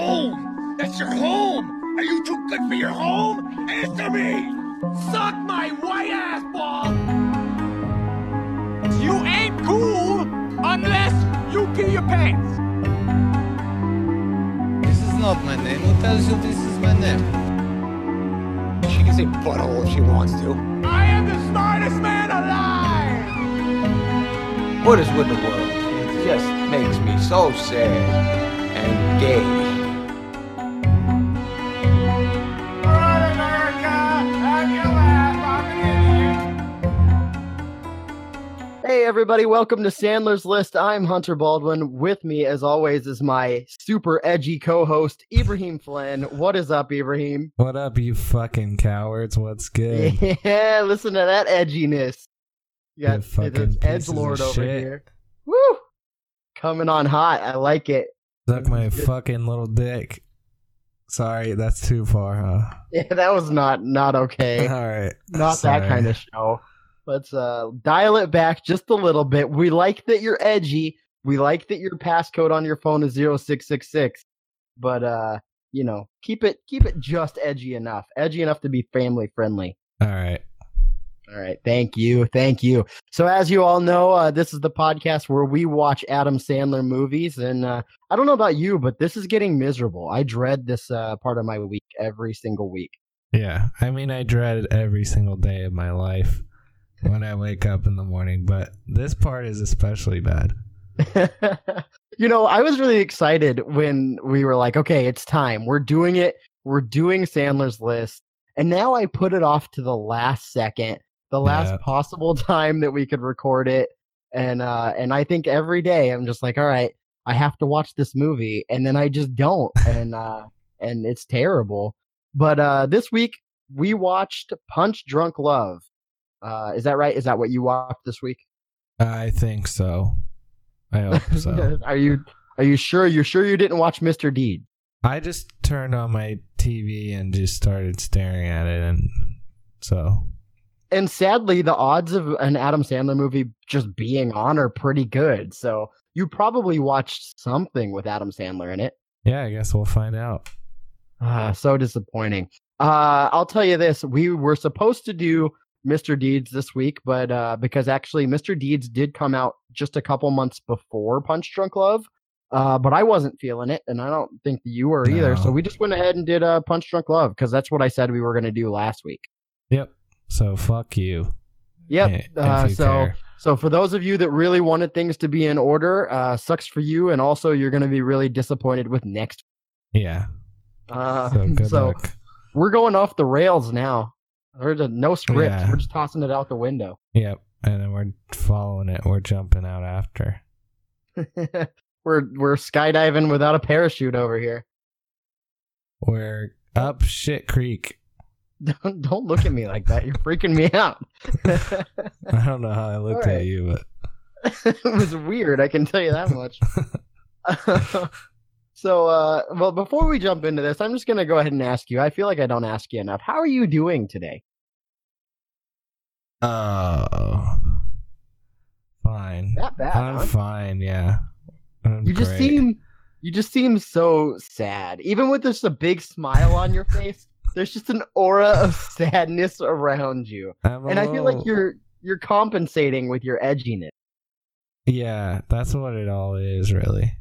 home. That's your home. Are you too good for your home? Answer me. Suck my white ass ball. You ain't cool unless you pee your pants. This is not my name. Who tells you this is my name? She can say butthole if she wants to. I am the smartest man alive. What is with the world? It just makes me so sad and gay. Everybody, welcome to Sandler's List. I'm Hunter Baldwin. With me, as always, is my super edgy co host, Ibrahim Flynn. What is up, Ibrahim? What up, you fucking cowards? What's good? Yeah, listen to that edginess. You got fucking edge lord over shit. here. Woo! Coming on hot. I like it. Suck my fucking little dick. Sorry, that's too far, huh? Yeah, that was not not okay. All right. not Sorry. that kind of show. Let's uh dial it back just a little bit. We like that you're edgy. We like that your passcode on your phone is 0666. But uh, you know, keep it keep it just edgy enough. Edgy enough to be family friendly. All right. All right. Thank you. Thank you. So as you all know, uh this is the podcast where we watch Adam Sandler movies and uh I don't know about you, but this is getting miserable. I dread this uh part of my week every single week. Yeah. I mean, I dread it every single day of my life when I wake up in the morning, but this part is especially bad. you know, I was really excited when we were like, okay, it's time. We're doing it. We're doing Sandler's list. And now I put it off to the last second, the last Yeah. possible time that we could record it. And uh and I think every day I'm just like, all right, I have to watch this movie and then I just don't and uh and it's terrible. But uh this week we watched Punch Drunk Love. Uh is that right? Is that what you watched this week? I think so. I hope so. are you are you sure you're sure you didn't watch Mr. Deed? I just turned on my TV and just started staring at it, and so And sadly, the odds of an Adam Sandler movie just being on are pretty good. So you probably watched something with Adam Sandler in it. yeah, I guess we'll find out. Ah, so disappointing. Uh, I'll tell you this: we were supposed to do Mr. Deeds this week, but uh, because actually Mr. Deeds did come out just a couple months before Punch Drunk Love, uh, but I wasn't feeling it, and I don't think you were either. So we just went ahead and did uh, Punch Drunk Love because that's what I said we were going to do last week. Yep. So fuck you. Yep. eh, Uh, you so. care. So for those of you that really wanted things to be in order, uh, sucks for you, and also you're going to be really disappointed with next. yeah. Uh, So so we're going off the rails now. There's a, no script. Yeah. We're just tossing it out the window. Yep. And then we're following it. We're jumping out after. we're we're skydiving without a parachute over here. We're up shit creek. Don't don't look at me like that. You're freaking me out. I don't know how I looked right. at you, but it was weird. I can tell you that much. So, uh, well, before we jump into this, I'm just gonna go ahead and ask you. I feel like I don't ask you enough. How are you doing today? oh, fine. That bad? I'm huh? fine. Yeah. I'm You just great. seem you just seem so sad. Even with just a big smile on your face, there's just an aura of sadness around you. I'm And I feel like you're you're compensating with your edginess. Yeah, that's what it all is, really.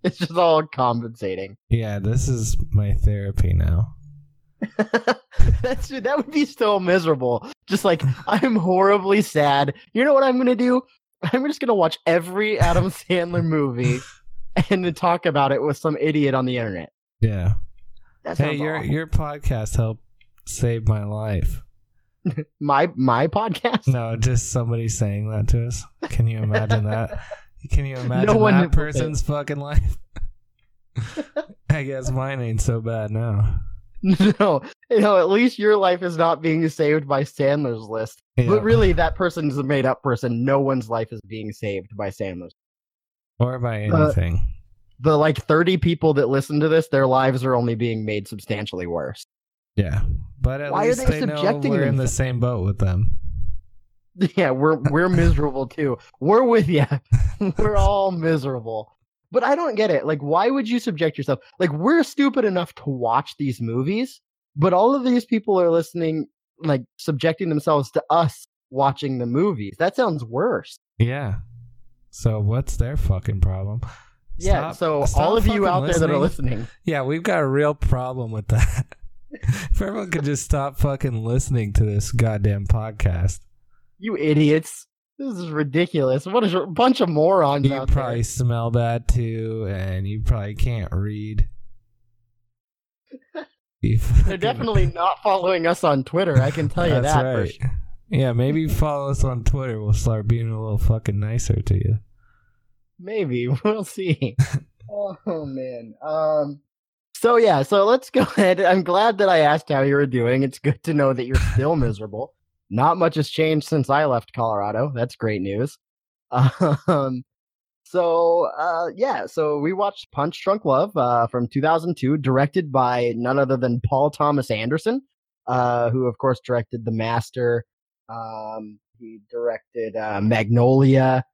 It's just all compensating. Yeah, this is my therapy now. That's that would be so miserable. Just like I'm horribly sad. You know what I'm gonna do? I'm just gonna watch every Adam Sandler movie and then talk about it with some idiot on the internet. Yeah. Hey, your awful. your podcast helped save my life. my my podcast. No, just somebody saying that to us. Can you imagine that? Can you imagine one that person's fucking life? I guess mine ain't so bad now. No, you know, at least your life is not being saved by Sandler's list. Yeah. But really, that person's a made up person. No one's life is being saved by Sandler's. or by Uh, anything. The like 30 people that listen to this, their lives are only being made substantially worse. yeah, but at why are least they they, know subjecting we're in the same boat with them. Yeah, we're we're miserable too. We're with you. we're all miserable. But I don't get it. Like, why would you subject yourself? Like, we're stupid enough to watch these movies, but all of these people are listening, like, subjecting themselves to us watching the movies. That sounds worse. Yeah. So what's their fucking problem? yeah. Stop- so stop all of you out there that are listening, Yeah, we've got a real problem with that. if everyone could just stop fucking listening to this goddamn podcast, you idiots. This is ridiculous. What is a bunch of morons you out probably smell bad too, and you probably can't read. They're definitely not following us on Twitter. I can tell you That's that. right. sure. Yeah, maybe follow us on Twitter. We'll start being a little fucking nicer to you. Maybe we'll see. oh man. Um. So yeah. So let's go ahead. I'm glad that I asked how you were doing. It's good to know that you're still miserable. Not much has changed since I left Colorado. That's great news. Um. So uh yeah. So we watched Punch Drunk Love uh from 2002, directed by none other than Paul Thomas Anderson, uh who of course directed The Master. Um. He directed uh, Magnolia.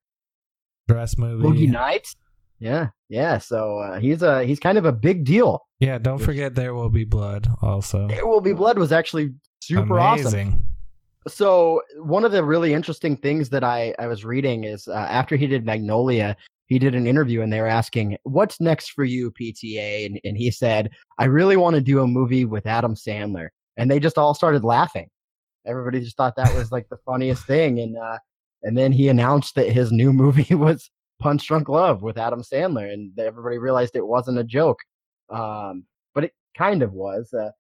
Dress movie. Boogie Nights. Yeah, yeah. So uh, he's a he's kind of a big deal. Yeah, don't forget there will be blood. Also, There Will Be Blood was actually super awesome. So one of the really interesting things that I I was reading is uh, after he did Magnolia, he did an interview and they were asking, "What's next for you, PTA?" And and he said, "I really want to do a movie with Adam Sandler." And they just all started laughing. Everybody just thought that was like the funniest thing. And uh, and then he announced that his new movie was Punch Drunk Love with Adam Sandler, and everybody realized it wasn't a joke. Um, but it kind of was. Uh,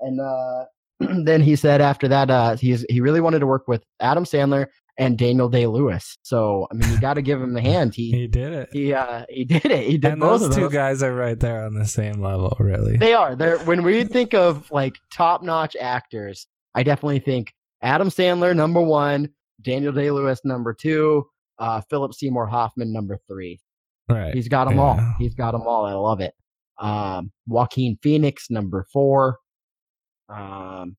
and uh, then he said after that, uh, he's he really wanted to work with Adam Sandler and Daniel Day Lewis. So I mean, you got to give him the hand. He He did it. he uh he did it. He did and both those two those. guys are right there on the same level, really. They are. They're when we think of like top notch actors, I definitely think Adam Sandler number one, Daniel Day Lewis number two, uh, Philip Seymour Hoffman number three. right. He's got them all. He's got them all. I love it. Um, Joaquin Phoenix number four. Um,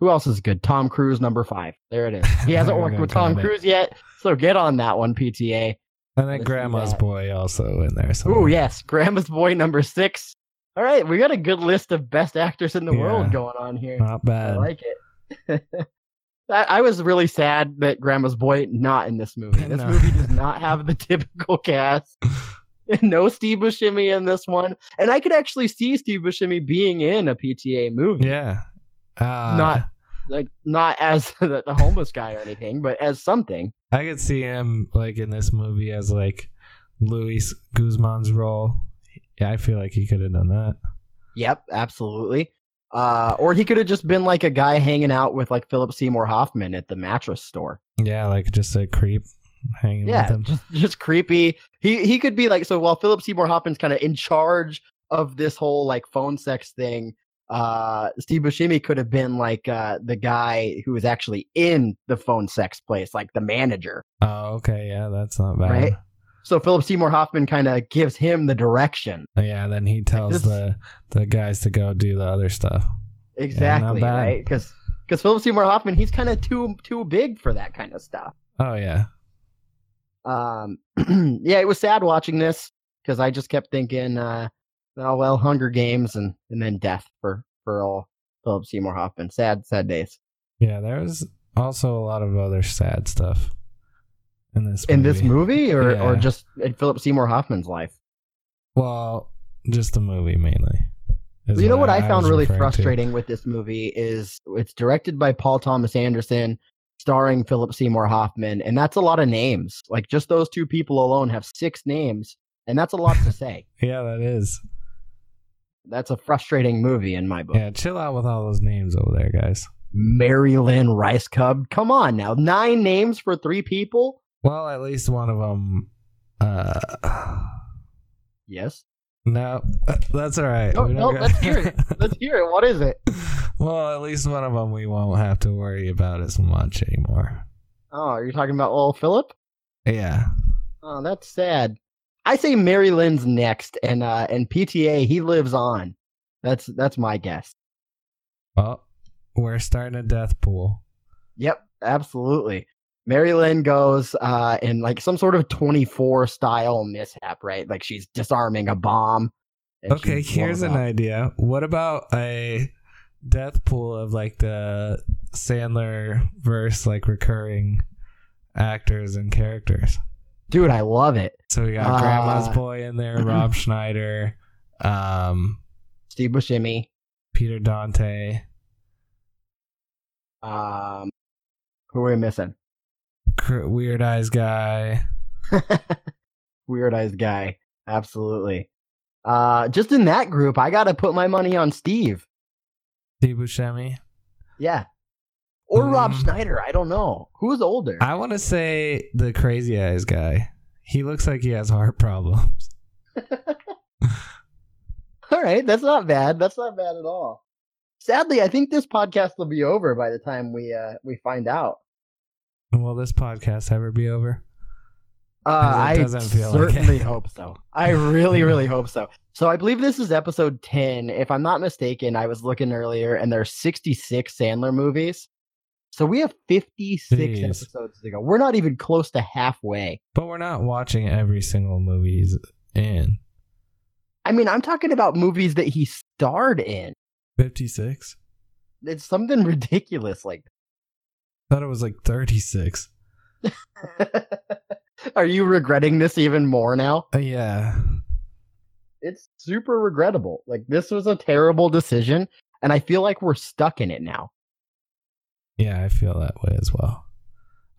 who else is good? Tom Cruise number five. There it is. He hasn't worked with Tom Got it. Cruise yet, so get on that one, PTA. And then Let's Grandma's. Boy also in there. Oh yes, Grandma's Boy number six. All right, we got a good list of best actors in the Yeah. world going on here. not bad. I like it. I, I was really sad that Grandma's Boy not in this movie. This No. movie does not have the typical cast. no Steve Buscemi in this one, and I could actually see Steve Buscemi being in a PTA movie. yeah. Uh, Not like not as the, the homeless guy or anything, but as something. I could see him like in this movie as like Luis Guzman's role. Yeah, I feel like he could have done that. Yep, absolutely. Uh, or he could have just been like a guy hanging out with like Philip Seymour Hoffman at the mattress store. Yeah, like just a creep hanging with Yeah, him. just just creepy. He he could be like so while Philip Seymour Hoffman's kind of in charge of this whole like phone sex thing. Uh, Steve Buscemi could have been like uh the guy who was actually in the phone sex place, like the manager. Oh, okay, yeah, that's not bad. Right? So Philip Seymour Hoffman kind of gives him the direction. Yeah, then he tells this- the the guys to go do the other stuff. Exactly, bad. right? Because because Philip Seymour Hoffman, he's kind of too too big for that kind of stuff. Oh yeah, um yeah it was sad watching this because i just kept thinking uh oh well hunger games and and then death for for all philip seymour hoffman sad sad days yeah. There was also a lot of other sad stuff in this in this movie or or just in philip seymour hoffman's life Well, just the movie mainly. you know what i, was found really referring to. frustrating with this movie is it's directed by paul thomas anderson starring philip seymour hoffman and that's a lot of names like just those two people alone have six names and that's a lot to say Yeah, that is. that's a frustrating movie in my book Yeah, chill out with all those names over there, guys. Mary Lynn Rajskub. Come on now. Nine names for three people? Well, at least one of them. Uh, Yes. no, that's all right. No, no, don't let's hear it. Let's hear it. What is it? Well, at least one of them we won't have to worry about as much anymore. Oh, are you're talking about old Philip? Yeah. Oh, that's sad. I say Mary Lynn's next, and uh, and PTA he lives on. That's that's my guess. Well, we're starting a death pool. Yep, absolutely. Mary Lynn goes uh, in like some sort of 24 style mishap, right? Like she's disarming a bomb. Okay, here's an idea. What about a death pool of like the Sandler verse, like recurring actors and characters? Dude, I love it. So we got Uh, Grandma's Boy in there, Rob Schneider, um, Steve Buscemi. Peter Dante, Um, who are we missing? Weird Eyes guy. Weird eyes guy. Absolutely. Uh, just in that group, I got to put my money on Steve. Steve Buscemi. Yeah. Or Rob Mm. Schneider. I don't know. Who's older? I want to say the Crazy Eyes guy. He looks like he has heart problems. All right. That's not bad. That's not bad at all. Sadly, I think this podcast will be over by the time we uh we find out. Will this podcast ever be over? Uh, I doesn't like certainly hope so. I really, really hope so. So I believe this is episode 10. If I'm not mistaken, I was looking earlier and there's 66 Sandler movies. So we have 56 Jeez. episodes to go. We're not even close to halfway. But we're not watching every single movie he's in. I mean, I'm talking about movies that he starred in. 56? It's something ridiculous like thought it was like 36. Are you regretting this even more now? Uh, yeah. It's super regrettable. Like this was a terrible decision and I feel like we're stuck in it now. Yeah, I feel that way as well.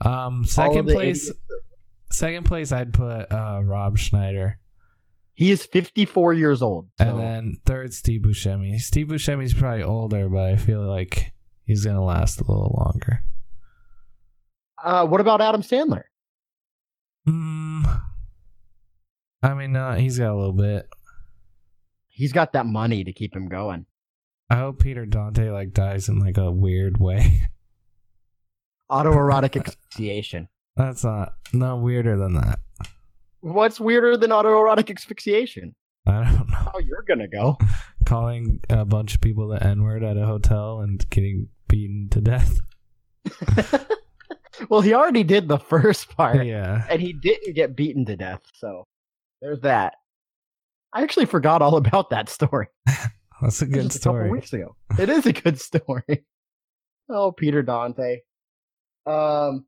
Um second place idiots- second place I'd put uh Rob Schneider. He is 54 years old. So. And then third Steve Buscemi. Steve Buscemi's probably older, but I feel like he's gonna last a little longer. Uh, what about Adam Sandler? Hmm. I mean, uh, he's got a little bit. He's got that money to keep him going. I hope Peter Dante like dies in like a weird way. Autoerotic asphyxiation. That's not no weirder than that. What's weirder than autoerotic asphyxiation? I don't know. How you're gonna go? Calling a bunch of people the N word at a hotel and getting beaten to death. well, he already did the first part, Yeah. and he didn't get beaten to death. So there's that. I actually forgot all about that story. That's a good Just a story. weeks ago. It is a good story. Oh, Peter Dante. Um.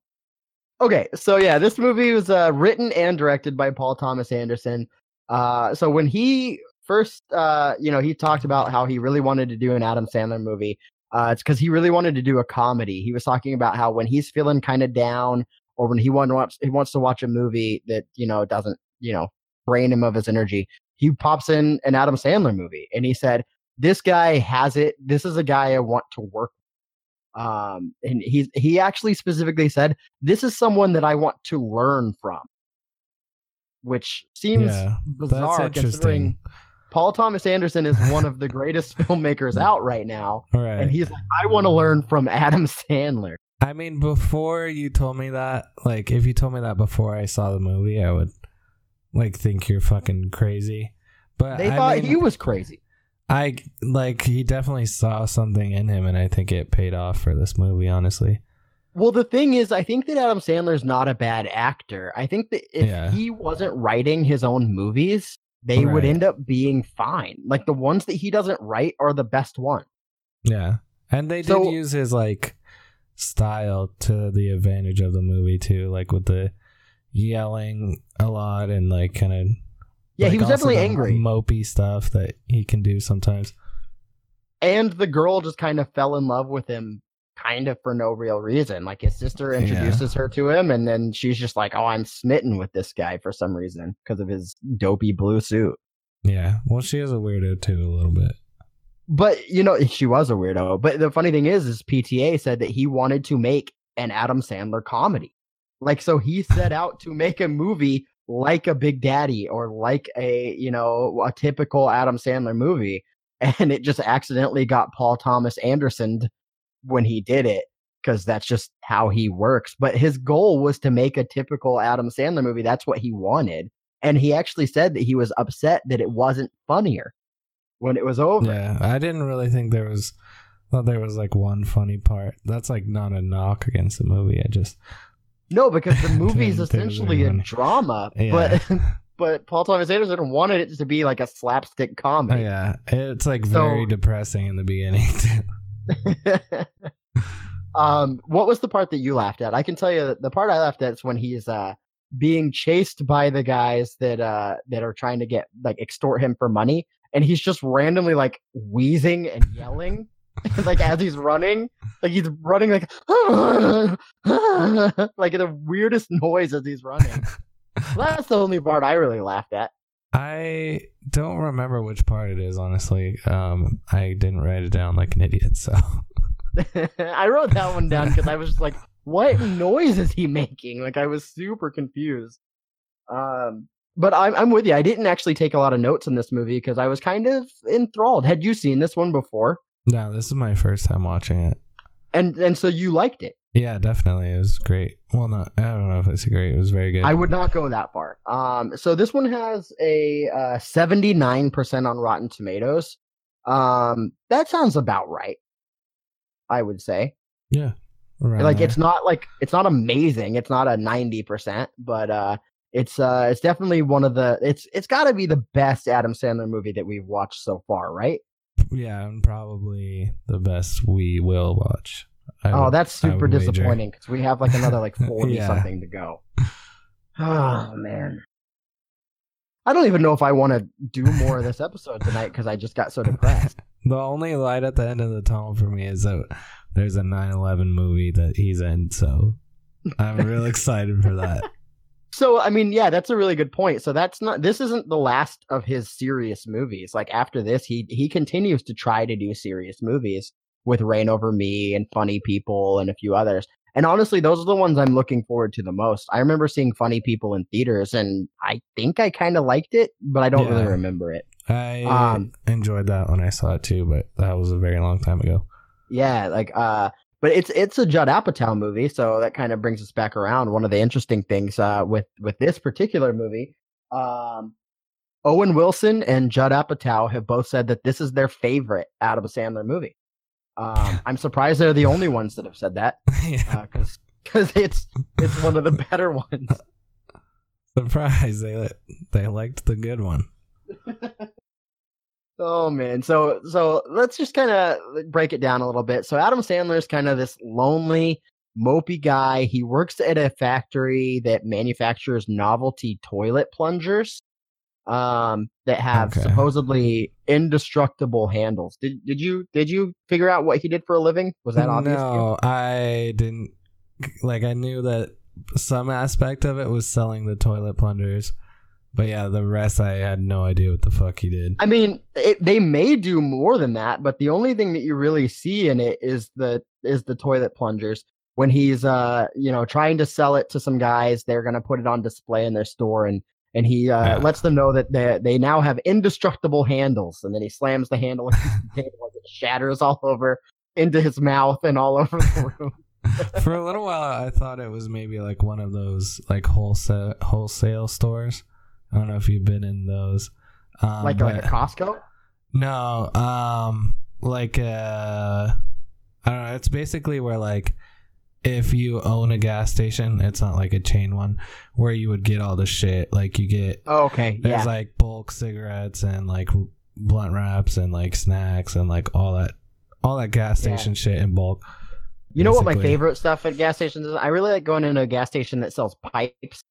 Okay, so yeah, this movie was uh, written and directed by Paul Thomas Anderson. Uh, so when he first, uh, you know, he talked about how he really wanted to do an Adam Sandler movie. Uh, it's because he really wanted to do a comedy. He was talking about how when he's feeling kind of down, or when he want watch, he wants to watch a movie that you know doesn't, you know, drain him of his energy. He pops in an Adam Sandler movie, and he said, "This guy has it. This is a guy I want to work." with." Um, and he he actually specifically said, "This is someone that I want to learn from," which seems Yeah, bizarre considering. Paul Thomas Anderson is one of the greatest filmmakers out right now, right. and he's like, "I want to learn from Adam Sandler." I mean, before you told me that, like, if you told me that before I saw the movie, I would like think you're fucking crazy. But They I thought mean, he was crazy. I like he definitely saw something in him, and I think it paid off for this movie. Honestly, Well, the thing is, I think that Adam Sandler's not a bad actor. I think that if Yeah. he wasn't writing his own movies, they would end up being fine. Like the ones that he doesn't write are the best ones. yeah, and they did use his like style to the advantage of the movie too, like with the yelling a lot and like kind of Yeah, he was definitely angry. mopey stuff that he can do sometimes. and the girl just kind of fell in love with him kind of for no real reason. Like his sister Yeah. introduces her to him and then she's just like oh i'm smitten with this guy for some reason because of his dopey blue suit. Yeah, well, she is a weirdo too, a little bit. but you know she was a weirdo. But the funny thing is is pta said that he wanted to make an adam sandler comedy. Like so he set out to make a movie like a big daddy or like a you know a typical adam sandler movie and it just accidentally got paul thomas anderson when he did it because that's just how he works but his goal was to make a typical adam sandler movie that's what he wanted and he actually said that he was upset that it wasn't funnier when it was over Yeah, I didn't really think there was. Thought there was like one funny part. That's like not a knock against the movie. I just No, because the movie's Didn't- didn't essentially a drama, Yeah. but but Paul Thomas Anderson wanted it to be like a slapstick Oh, comedy. yeah, it's like So- very depressing in the beginning too. um, what was the part that you laughed at? I can tell you that the part I laughed at is when he's uh being chased by the guys that uh that are trying to get like extort him for money, and he's just randomly like wheezing and yelling. like as he's running, like he's running like like the weirdest noise as he's running. That's the only part I really laughed at. I don't remember which part it is, honestly. Um, I didn't write it down like an idiot, so I wrote that one down because I was just like, what noise is he making? Like I was super confused. Um, but I'm I'm with you. I didn't actually take a lot of notes in this movie because I was kind of enthralled. Had you seen this one before? no, this is my first time watching it. And and so you liked it. Yeah, definitely, it was great. Well, not I don't know if it's great. It was very good. I would not go that far. Um, so this one has a uh, 79% on Rotten Tomatoes. Um, that sounds about right. I would say. yeah, like there. it's not like it's not amazing it's not a 90% but uh it's uh it's definitely one of the it's it's got to be the best adam sandler movie that we've watched so far right yeah, and probably the best we will watch. I oh would- that's super disappointing because we have like another like 40 Yeah. something to go oh man i don't even know if i want to do more of this episode tonight because i just got so depressed The only light at the end of the tunnel for me is that there's a 9/11 movie that he's in, so I'm real excited for that. So I mean, yeah, that's a really good point. So that's not this isn't the last of his serious movies. Like after this, he he continues to try to do serious movies with Reign Over Me and Funny People and a few others. And honestly, those are the ones I'm looking forward to the most. I remember seeing Funny People in theaters and I think I kind of liked it, but I don't really remember it. I Um, enjoyed that when I saw it too, but that was a very long time ago. Yeah, like uh but it's it's a Judd Apatow movie, so that kind of brings us back around. One of the interesting things uh with with this particular movie, um Owen Wilson and Judd Apatow have both said that this is their favorite Adam Sandler movie. Um I'm surprised they're the only ones that have said that yeah, because because it's it's one of the better ones. surprise they they liked the good one. Oh man, so so let's just kind of break it down a little bit. So Adam Sandler is kind of this lonely, mopey guy. He works at a factory that manufactures novelty toilet plungers, um, that have Okay. supposedly indestructible handles. Did did you did you figure out what he did for a living? Was that obvious? No, I didn't. Like I knew that some aspect of it was selling the toilet plungers, but yeah, the rest I had no idea what the fuck he did. I mean, it, they may do more than that, but the only thing that you really see in it is the is the toilet plungers. When he's uh you know trying to sell it to some guys, they're gonna put it on display in their store, and and he uh, Yeah. lets them know that they they now have indestructible handles, and then he slams the handle against the table as it shatters all over into his mouth and all over the room. For a little while, I thought it was maybe like one of those like wholesale wholesale stores. I don't know if you've been in those. Um, like like a Costco. No, um, like uh, I don't know. It's basically where like if you own a gas station, it's not like a chain one where you would get all the shit. Like you get Oh, okay, there's yeah. like bulk cigarettes and like blunt wraps and like snacks and like all that all that gas Yeah. station shit in bulk. You know what my favorite stuff at gas stations is? I really like going into a gas station that sells pipes.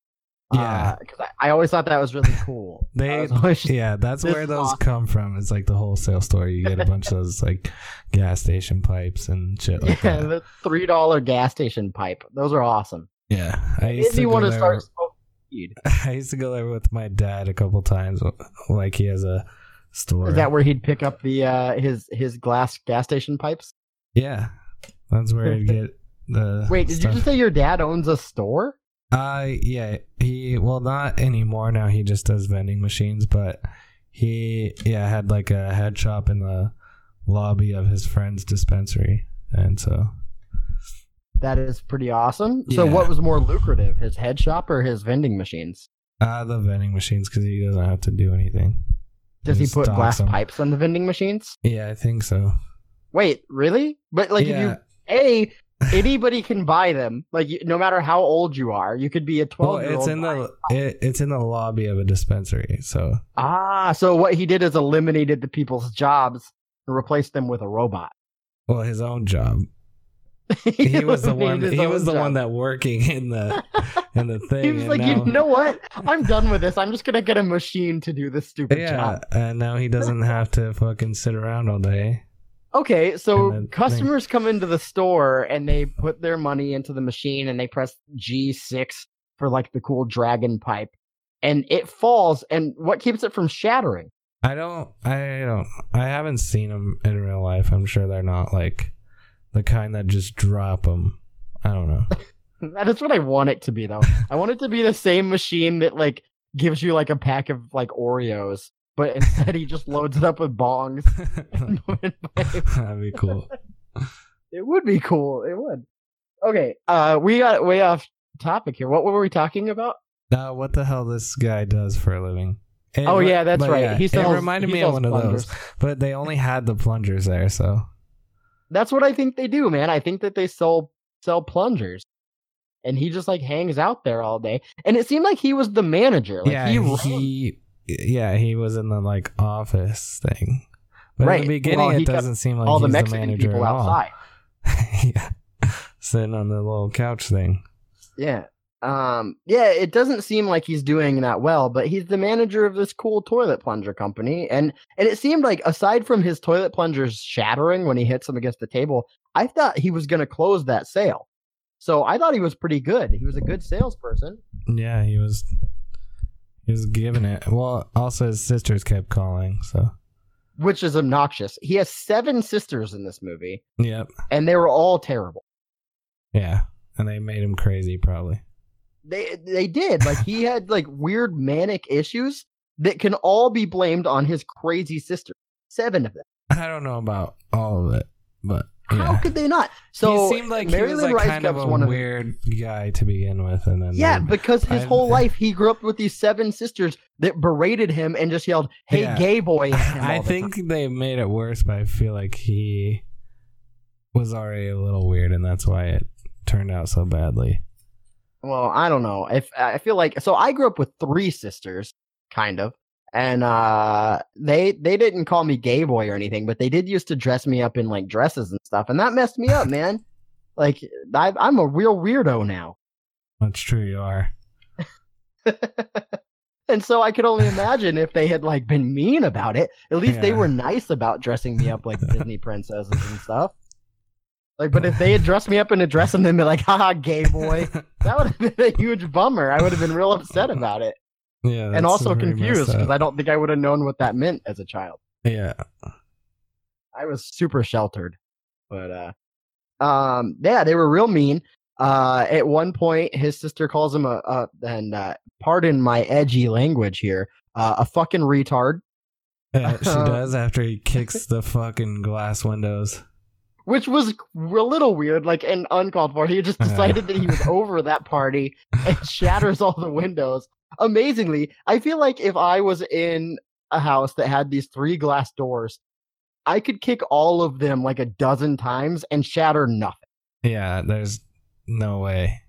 Yeah. because I, I always thought that was really cool. They just- yeah, that's where those awesome. come from. It's like the wholesale store. You get a bunch of those like gas station pipes and shit like yeah, that. the three dollar gas station pipe. Those are awesome. Yeah, I used to go want to start smoking I used to go there with my dad a couple times. Like he has a store. is that where he'd pick up the uh his his glass gas station pipes? yeah, that's where he'd get the. Wait, did stuff. you just say your dad owns a store? Uh, yeah, he well not anymore. Now he just does vending machines, but he yeah had like a head shop in the lobby of his friend's dispensary, and so That is pretty awesome. So, what was more lucrative, his head shop or his vending machines? uh the vending machines because he doesn't have to do anything. Does he Just put glass them. pipes on the vending machines? Yeah, I think so. Wait, really? But like, yeah, if you a Anybody can buy them. Like no matter how old you are, you could be a twelve. year it's old in the it, it's in the lobby of a dispensary. So ah. So what he did is eliminated the people's jobs and replaced them with a robot. well, his own job. He was the one. He was the job. one that working in the in the thing. He was like, now- you know what? I'm done with this. I'm just gonna get a machine to do this stupid yeah, job. and now he doesn't have to fucking sit around all day. Okay, so then- customers come into the store and they put their money into the machine and they press G6 for like the cool dragon pipe, and it falls. And what keeps it from shattering? I don't. I don't. I haven't seen them in real life. I'm sure they're not like the kind that just drop them. I don't know. That is what I want it to be, though. I want it to be the same machine that like gives you like a pack of like Oreos, but instead he just loads it up with bongs. That'd be cool. It would be cool. It would. Okay, uh, we got way off topic here. What were we talking about? Uh, what the hell this guy does for a living? It Oh re- yeah, that's right. yeah, he sells, it reminded he me of one of those, but they only had the plungers there. So That's what I think they do, man. I think that they sell sell plungers. And he just like hangs out there all day. And it seemed like he was the manager. Like yeah, he, he, yeah he was in the like office thing. But in the beginning, Well, it doesn't seem like all the Mexican manager people outside. yeah, sitting on the little couch thing. Yeah. Um yeah, it doesn't seem like he's doing that well, but he's the manager of this cool toilet plunger company and and it seemed like aside from his toilet plungers shattering when he hits them against the table, I thought he was going to close that sale. So I thought he was pretty good. He was a good salesperson. Yeah, he was. He was giving it. Well, also his sisters kept calling. So which is obnoxious. He has seven sisters in this movie, yep, and they were all terrible. yeah, and they made him crazy probably. They they did. Like he had like weird manic issues that can all be blamed on his crazy sister. Seven of them. I don't know about all of it, but How yeah. could they not? So he seemed like he Marilyn was like Rice kind of a one of weird guy to begin with, and then yeah, they- because his I- whole life he grew up with these seven sisters that berated him and just yelled, "Hey, Yeah. gay boy!" I the think time. they made it worse, but I feel like he was already a little weird, and that's why it turned out so badly. Well, I don't know. If I feel like so, I grew up with three sisters, kind of, and uh, they they didn't call me gay boy or anything, but they did used to dress me up in like dresses and stuff, and that messed me up, man. Like I, I'm a real weirdo now, That's true. You are. and so I could only imagine if they had like been mean about it. At least they were nice about dressing me up like Disney princesses and stuff. Like, but if they had dressed me up in a dress and then be like, "Haha, gay boy," that would have been a huge bummer. I would have been real upset about it. Yeah, and also confused because. I don't think I would have known what that meant as a child. Yeah. I was super sheltered, but uh, um, yeah, they were real mean. Uh, at one point, his sister calls him a, a and uh, pardon my edgy language here, uh, a fucking retard, Yeah, she does after he kicks the fucking glass windows. which was a little weird, like and uncalled for. He just decided that he was over that party and shatters all the windows. Amazingly, I feel like if I was in a house that had these three glass doors, I could kick all of them like a dozen times and shatter nothing. Yeah, there's no way.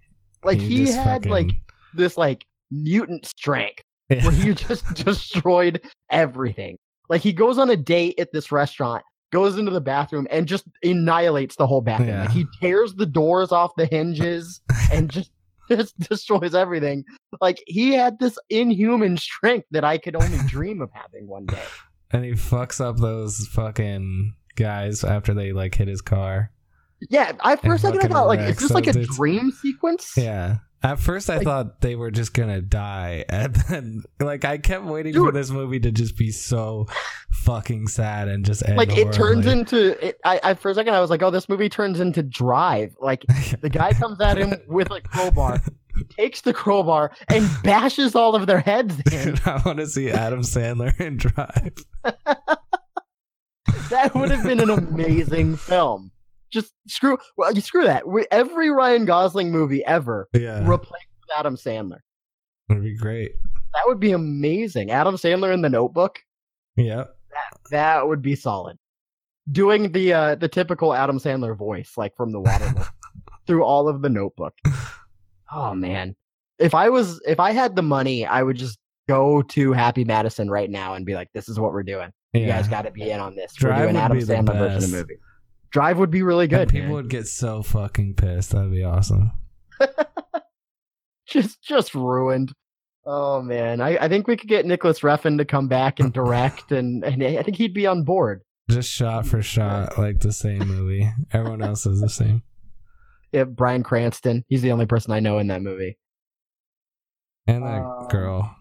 Like he just had like this like mutant strength Yeah. where he just destroyed everything. Like he goes on a date at this restaurant, goes into the bathroom and just annihilates the whole bathroom. Yeah. Like he tears the doors off the hinges and just just destroys everything. Like he had this inhuman strength that I could only dream of having one day. and he fucks up those fucking guys after they like hit his car. Yeah, I for a second I thought like, is this like a dream sequence? Yeah. At first, I Like- thought they were just gonna die, and then like I kept waiting for this movie to just be so fucking sad and just end Like it turns into it. I, I for a second I was like, oh, this movie turns into Drive. Like the guy comes at him with a crowbar, he takes the crowbar and bashes all of their heads in. I want to see Adam Sandler in Drive. That would have been an amazing film. Just screw well, you screw that. We- Every Ryan Gosling movie ever Yeah, replaced with Adam Sandler. it'd be great. That would be amazing. Adam Sandler in The Notebook. Yeah. That that would be solid. Doing the uh, the typical Adam Sandler voice, like from The Waterboy. through all of the Notebook. oh man, if I was if I had the money, I would just go to Happy Madison right now and be like, "This is what we're doing. You guys got to be in on this. Drive we're doing Adam Sandler version of the movie. Drive would be really And good. people man. would get so fucking pissed. That'd be awesome. just just ruined. Oh man, I, I think we could get Nicholas Refn to come back and direct, and, and I think he'd be on board. Just shot for shot, like the same movie. Everyone else is the same. Yeah, Bryan Cranston, he's the only person I know in that movie. And that Um, girl.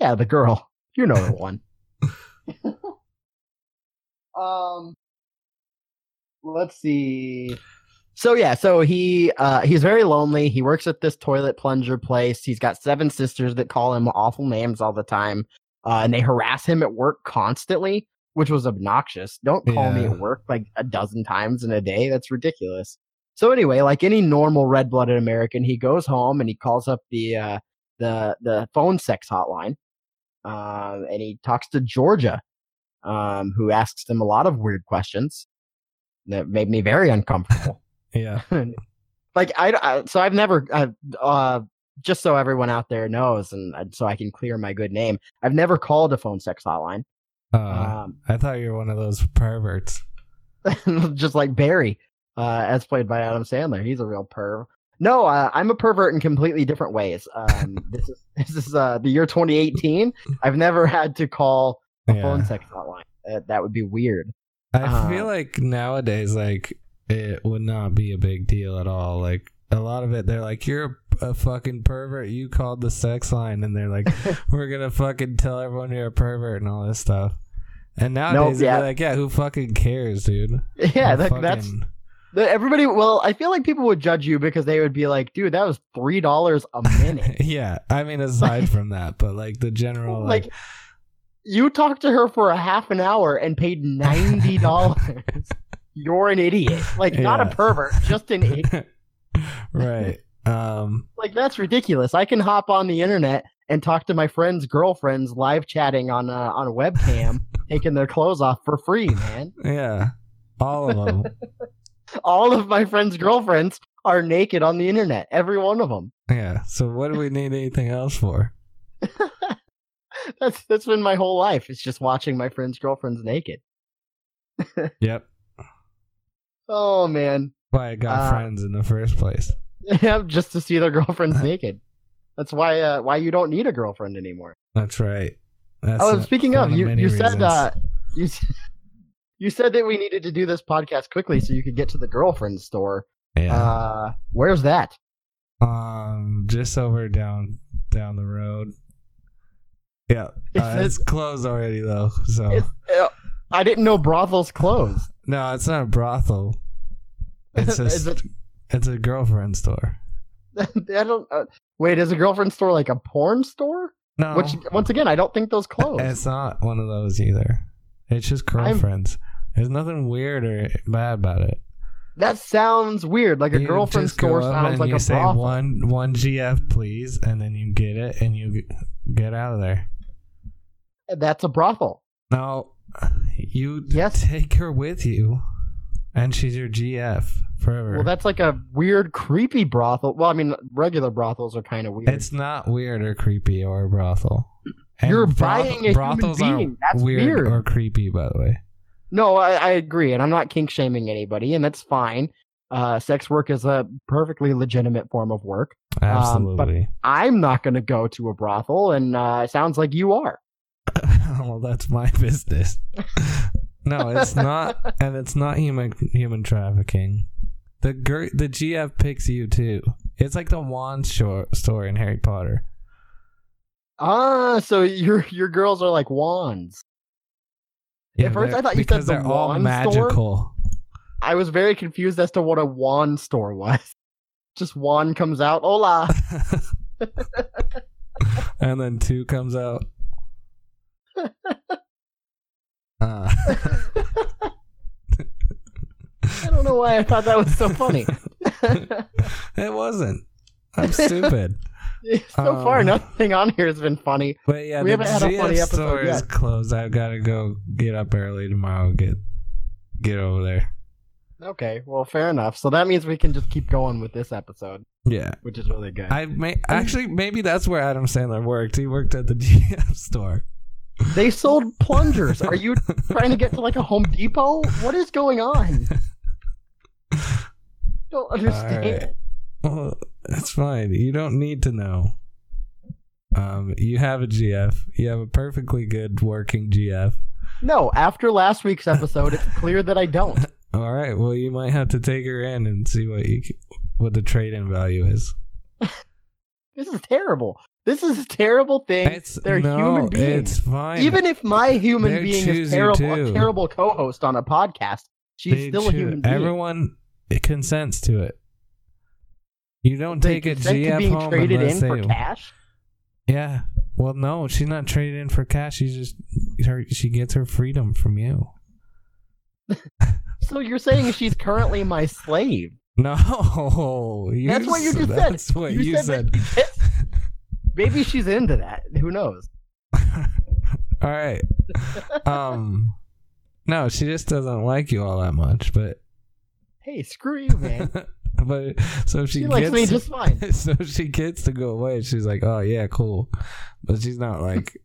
Yeah, the girl, you know the one. um, let's see. So yeah, so he uh he's very lonely. He works at this toilet plunger place. He's got seven sisters that call him awful names all the time. Uh, and they harass him at work constantly, which was obnoxious. Don't call me at work like a dozen times in a day. That's ridiculous. So anyway, like any normal red-blooded American, he goes home and he calls up the uh the the phone sex hotline. Um, and he talks to Georgia, um, who asks him a lot of weird questions that made me very uncomfortable. Yeah. like I, I so I've never uh, uh just so everyone out there knows and so I can clear my good name. I've never called a phone sex hotline. Uh, Um, I thought you were one of those perverts. just like Barry, uh, as played by Adam Sandler. He's a real perv. No, uh, I'm a pervert in completely different ways. Um, this is this is uh, the year 2018. I've never had to call a phone sex hotline. Uh, that would be weird. I uh, feel like nowadays, like it would not be a big deal at all. Like a lot of it, they're like, "You're a, a fucking pervert. You called the sex line," and they're like, "We're gonna fucking tell everyone you're a pervert and all this stuff." And nowadays, yeah. they're like, "Yeah, who fucking cares, dude?" Yeah, that, that's fucking- the- everybody. Well, I feel like people would judge you because they would be like, "Dude, that was three dollars a minute." yeah. I mean, aside from that, but like the general, like, like, you talked to her for a half an hour and paid ninety dollars. You're an idiot. Like, not a pervert, just an idiot. right. Um. like that's ridiculous. I can hop on the internet and talk to my friends' girlfriends live chatting on a, on a webcam, taking their clothes off for free, man. Yeah. All of them. All of my friends' girlfriends are naked on the internet. Every one of them. yeah. So what do we need anything else for? That's that's been my whole life. It's just watching my friends' girlfriends naked. Yep. Oh man, Why I got Uh, friends in the first place. yeah, just to see their girlfriends naked. That's why uh, why you don't need a girlfriend anymore. That's right. That's oh, speaking of, you you said uh, you you said that we needed to do this podcast quickly so you could get to the girlfriend store. yeah. Uh, where's that? um, just over down down the road. Yeah, uh, it's closed already though. So uh, I didn't know brothels closed. no, it's not a brothel. It's just it- it's a girlfriend store. I don't. Uh, wait, is a girlfriend store like a porn store? No, Which once again, I don't think those close. it's not one of those either. It's just I'm- girlfriends. There's nothing weird or bad about it. That sounds weird. Like a You girlfriend store sounds and like you a say brothel. one one GF please, and then you get it and you get out of there. That's a brothel. No, you Yes. take her with you, and she's your GF forever. Well, that's like a weird, creepy brothel. Well, I mean, regular brothels are kind of weird. it's not weird or creepy or a brothel. And You're broth- buying a human brothels aren't being. That's weird, weird. or creepy, by the way. No, I, I agree, and I'm not kink shaming anybody, and that's fine. Uh, sex work is a perfectly legitimate form of work. Absolutely. I'm not going to go to a brothel, and uh, it sounds like you are. well, that's my business. no, it's not, and it's not human human trafficking. The gir- the GF picks you too. It's like the wand short story in Harry Potter. Ah, so your your girls are like wands. At first, I thought you said the they're all wand store. magical. I was very confused as to what a wand store was. Just wand comes out. Hola. and then two comes out. Uh, I don't know why I thought that was so funny. it wasn't. I'm stupid. so far, Um, nothing on here has been funny. But yeah, We haven't had a funny episode store is yet. closed. I've got to go get up early tomorrow. Get get over there. Okay, well, fair enough. So that means we can just keep going with this episode, Yeah. which is really good. I may actually maybe that's where Adam Sandler worked. He worked at the GM store. They sold plungers. Are you trying to get to like a Home Depot? What is going on? Don't understand. Well, it's fine. You don't need to know. Um, you have a GF. You have a perfectly good working GF. No, after last week's episode, it's clear that I don't. All right. Well, you might have to take her in and see what you what the trade-in value is. This is terrible. This is a terrible thing. It's They're no, human beings. it's fine. Even if my human They being is terrible, a terrible co-host on a podcast, she's They still a human being. Everyone consents to it. You don't They take a GF being home traded in for they- cash. Yeah. Well, no, she's not traded in for cash. She's just her. She gets her freedom from you. So you're saying she's currently my slave? No, you That's what you just said. That's what You you, said said. Maybe she's into that. Who knows? all right. Um, no, she just doesn't like you all that much. But Hey, screw you, man. but so if she, She likes gets me just fine. so she gets to go away. She's like, oh yeah, cool. But she's not like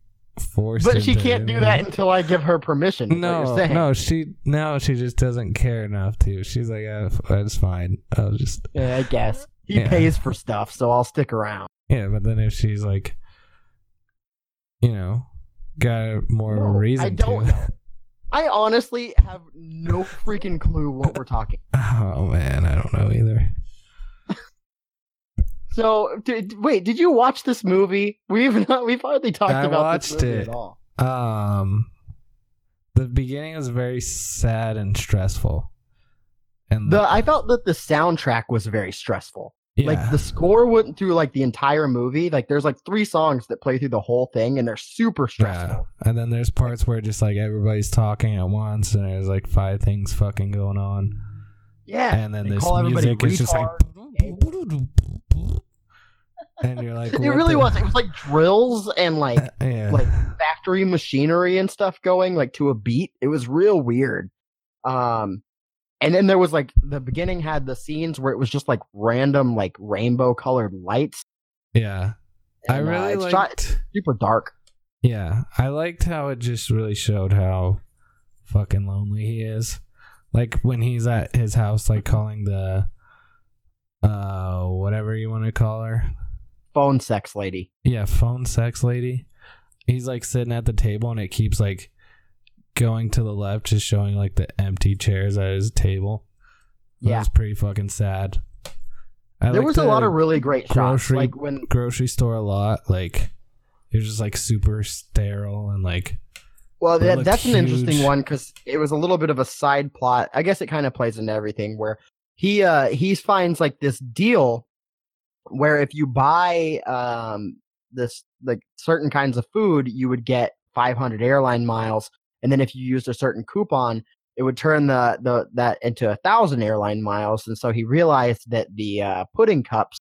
forced. But she can't do that until I give her permission. No, no, she no, she just doesn't care enough to. She's like, yeah, that's fine. I'll just Yeah, I guess he Yeah. pays for stuff, so I'll stick around. Yeah. But then if she's like, you know, got more No, reason I don't to. know. I honestly have no freaking clue what we're talking. Oh man, I don't know either. So, did, wait, did you watch this movie? We've not, we've hardly talked I about this watched movie it. at all. Um, the beginning was very sad and stressful, and The I felt that the soundtrack was very stressful. Yeah, Like the score went through like the entire movie. Like there's like three songs that play through the whole thing, and they're super stressful. yeah. And then there's parts where just like everybody's talking at once, and there's like five things fucking going on. Yeah, and then they this music is just like and you're like it really the- was. It was like drills and like yeah like factory machinery and stuff going like to a beat. It was real weird. Um and then there was like the beginning had the scenes where it was just like random like rainbow colored lights. yeah i and, uh, really it's liked shot super dark. yeah i liked how it just really showed how fucking lonely he is like when he's at his house like calling the uh whatever you want to call her Phone sex lady. yeah phone sex lady he's like sitting at the table and it keeps like going to the left just showing like the empty chairs at his table That Yeah. was pretty fucking sad I there was a lot of really great shots. grocery- Like when grocery store a lot like it was just like super sterile and like Well, that, that's an interesting one because it was a little bit of a side plot. I guess it kind of plays into everything where he uh he finds like this deal where if you buy um this like certain kinds of food, you would get 500 airline miles, and then if you used a certain coupon, it would turn the the that into a thousand airline miles. And so he realized that the uh, pudding cups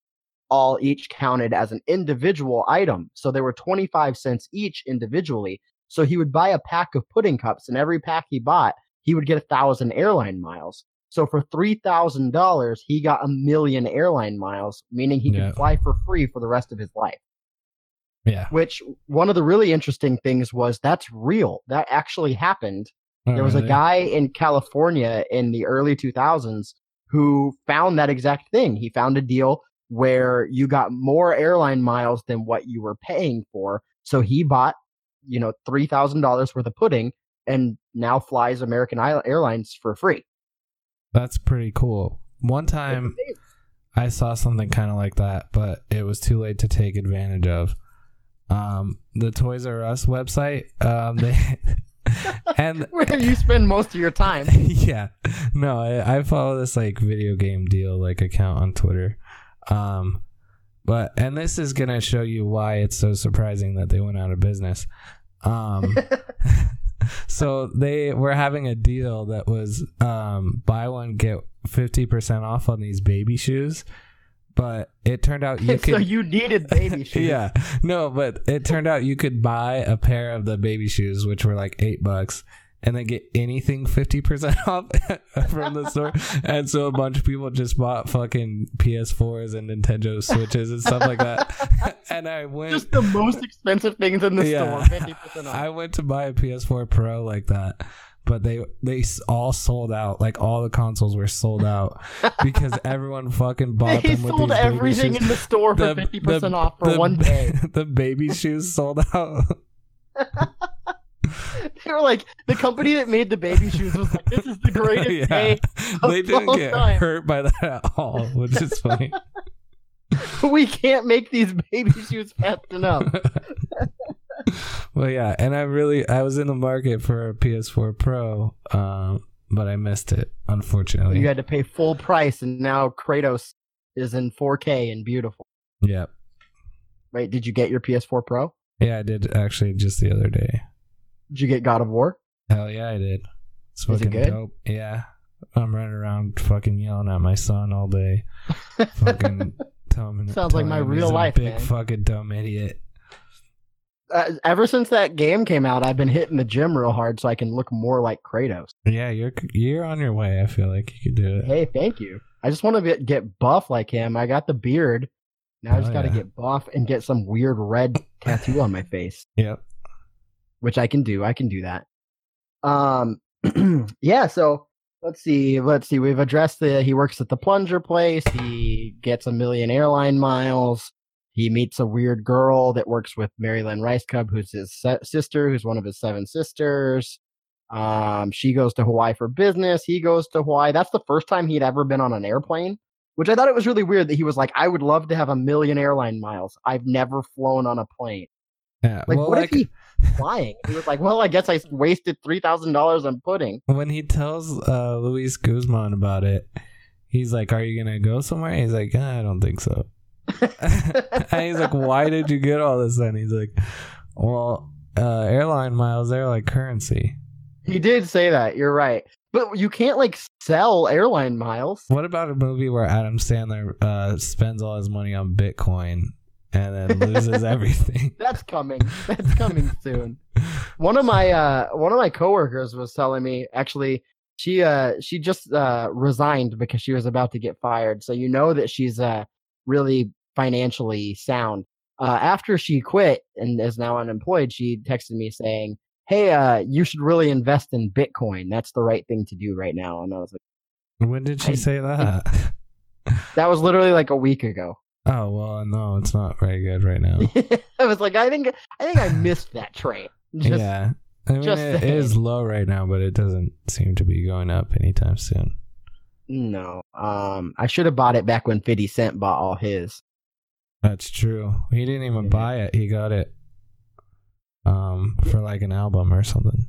all each counted as an individual item, so they were 25 cents each individually. So he would buy a pack of pudding cups, and every pack he bought, he would get a thousand airline miles. So for three thousand dollars, he got a million airline miles, meaning he Yeah. could fly for free for the rest of his life. Yeah Which one of the really interesting things was that's real. That actually happened. Oh, There was a guy in California in the early 2000s who found that exact thing. He found a deal where you got more airline miles than what you were paying for. So he bought, you know, $3,000 worth of pudding and now flies American Airlines for free. that's pretty cool one time i saw something kind of like that but it was too late to take advantage of um the toys r us website um they and Where you spend most of your time. yeah. No I, I follow this like video game deal like account on twitter. Um but and this is gonna show you why it's so surprising that they went out of business. Um so they were having a deal that was um buy one get 50% off on these baby shoes but it turned out you could. so you needed baby shoes. yeah no but it turned out you could buy a pair of the baby shoes which were like eight bucks and then get anything 50% off from the store. And so a bunch of people just bought fucking PS4s and Nintendo Switches and stuff like that. and I went Just the most expensive things in the Yeah. store, fifty percent off. I went to buy a PS4 Pro like that, but they they all sold out. Like all the consoles were sold out because everyone fucking bought They them with sold everything shoes. in the store for fifty percent off for the- one day. the baby shoes sold out. They were like, the company that made the baby shoes was like, "This is the greatest yeah, day they didn't all get time. hurt by that at all, which is funny. we can't make these baby shoes fast enough." well, yeah, and I really I was in the market for a PS4 Pro, um, but I missed it unfortunately. You had to pay full price, and now Kratos is in 4K and beautiful. yeah, Wait, did you get your PS4 Pro? yeah, I did actually just the other day. Did you get God of War? Hell yeah, I did. It's it fucking good? dope. Yeah. I'm running around fucking yelling at my son all day. Fucking telling him Sounds like my real life, Big man. fucking dumb idiot. Uh, ever since that game came out, I've been hitting the gym real hard so I can look more like Kratos. Yeah, you're you're on your way. I feel like you could do it. Hey, thank you. I just want to get, buff like him. I got the beard. Now I Oh, just got to yeah. get buff and get some weird red tattoo on my face, Yep. which I can do. I can do that. Um, yeah. So let's see. Let's see. We've addressed the. He works at the plunger place. He gets a million airline miles. He meets a weird girl that works with Mary Lynn Rajskub, who's his sister, who's one of his seven sisters. Um, she goes to Hawaii for business. He goes to Hawaii. That's the first time he'd ever been on an airplane, which I thought it was really weird that he was like, I would love to have a million airline miles. I've never flown on a plane. Yeah. Like, well, what like if he flying? He was like, well, I guess I wasted $3,000 on pudding. when he tells uh, Luis Guzman about it, he's like, "Are you gonna go somewhere?" He's like, "Ah, "I don't think so." and he's like, "Why did you get all this?" Then he's like, "Well, uh, airline miles they're like currency." He did say that. You're right. But you can't like sell airline miles. What about a movie where Adam Sandler uh, spends all his money on Bitcoin and then loses everything? That's coming. That's coming soon. One of my uh one of my coworkers was telling me actually she uh she just uh resigned because she was about to get fired. So you know that she's uh really financially sound. Uh after she quit and is now unemployed, she texted me saying, "Hey, uh you should really invest in Bitcoin. That's the right thing to do right now." And I was like, When did she say that? that was literally like a week ago. Oh well, no, it's not very good right now. I was like, I think I think I missed that train. Just, yeah, I mean just it saying. is low right now, but it doesn't seem to be going up anytime soon. No. Um I should have bought it back when 50 Cent bought all his. That's true. He didn't even Yeah. buy it. He got it um for like an album or something.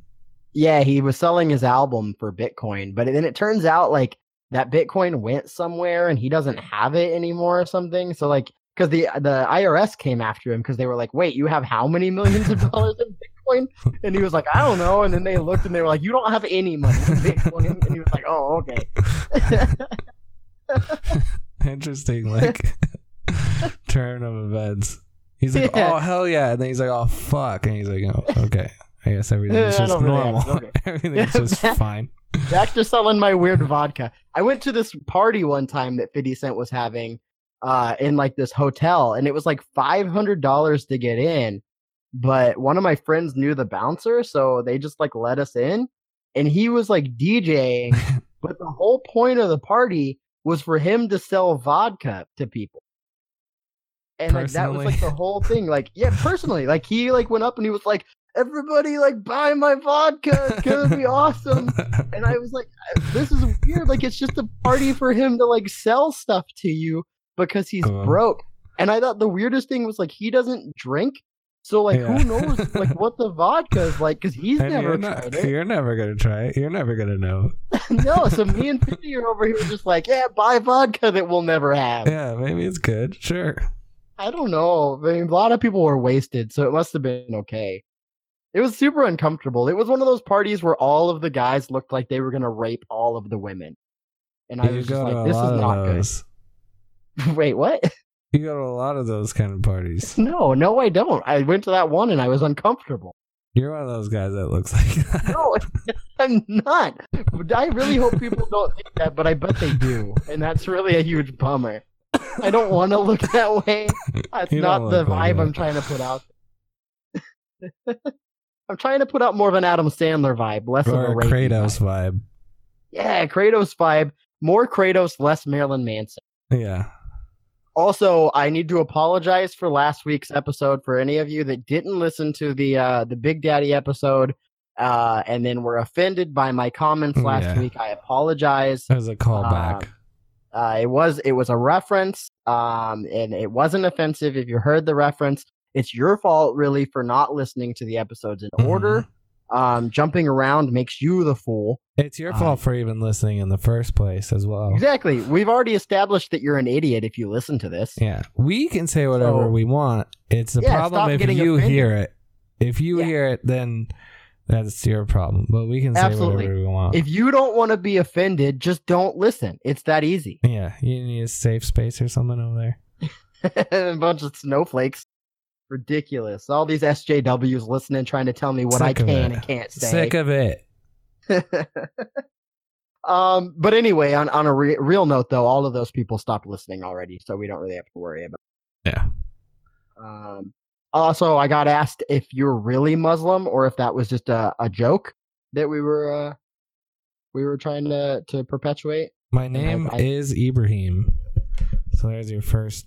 Yeah, he was selling his album for Bitcoin, but then it turns out like that Bitcoin went somewhere and he doesn't have it anymore or something. So like because the the IRS came after him because they were like, "Wait, you have how many millions of dollars in Bitcoin?" And he was like, "I don't know." And then they looked and they were like, "You don't have any money in Bitcoin." And he was like, "Oh, okay." Interesting, like turn of events. He's like, Yeah. "Oh hell yeah!" And then he's like, "Oh fuck!" And he's like, "Oh okay." I guess everything's I just don't really have- normal. okay. Everything's Yeah, just fine. Back to selling my weird vodka. I went to this party one time that 50 Cent was having uh, in like this hotel, and it was like $500 to get in. But one of my friends knew the bouncer, so they just like let us in. And he was like DJing, but the whole point of the party was for him to sell vodka to people. And like that was like the whole thing. Like, yeah, personally, like he like went up and he was like, "Everybody, like, buy my vodka. It's gonna be awesome." And I was like, this is weird. Like, it's just a party for him to like sell stuff to you because he's Uh. broke. And I thought the weirdest thing was like he doesn't drink, so like Yeah. who knows like what the vodka is like because he's And never you're, not, tried it. you're never gonna try it. You're never gonna know. no, so me and Fifty are over here just like, yeah, buy vodka that we'll never have. Yeah, maybe it's good. Sure. I don't know. I mean, a lot of people were wasted, so it must have been okay. It was super uncomfortable. It was one of those parties where all of the guys looked like they were gonna rape all of the women, and I you was just like, "This is not good." Wait, what? You go to a lot of those kind of parties. No, no, I don't. I went to that one and I was uncomfortable. You're one of those guys that looks like that. No, I'm not. I really hope people don't think that, but I bet they do, and that's really a huge bummer. I don't want to look that way. That's not the vibe. I'm trying to put out. I'm trying to put out more of an Adam Sandler vibe, less of a a Kratos vibe. vibe. Yeah, Kratos vibe. More Kratos, less Marilyn Manson. Yeah. Also, I need to apologize for last week's episode for any of you that didn't listen to the uh, the Big Daddy episode, uh, and then were offended by my comments last Yeah. week. I apologize. As a callback. Uh, it was it was a reference, um, and it wasn't offensive. If you heard the reference, it's your fault really for not listening to the episodes in Mhm. order. Um, jumping around makes you the fool. It's your Uh, fault for even listening in the first place as well. Exactly. We've already established that you're an idiot if you listen to this. Yeah. We can say whatever So- we want. It's the Yeah, problem if you offended. hear it. If you Yeah. hear it, then that's your problem. But we can say Absolutely. whatever we want. If you don't want to be offended, just don't listen. It's that easy. yeah. You need a safe space or something over there. a bunch of snowflakes. Ridiculous. All these SJWs listening, trying to tell me what I Sick of can it. and can't say. Sick of it. um, but anyway, on on a re- real note, though, all of those people stopped listening already, so we don't really have to worry about. Yeah. Um, also, I got asked if you're really Muslim or if that was just a, a joke that we were uh, we were trying to to perpetuate. My name I- is Ibrahim. So there's your first.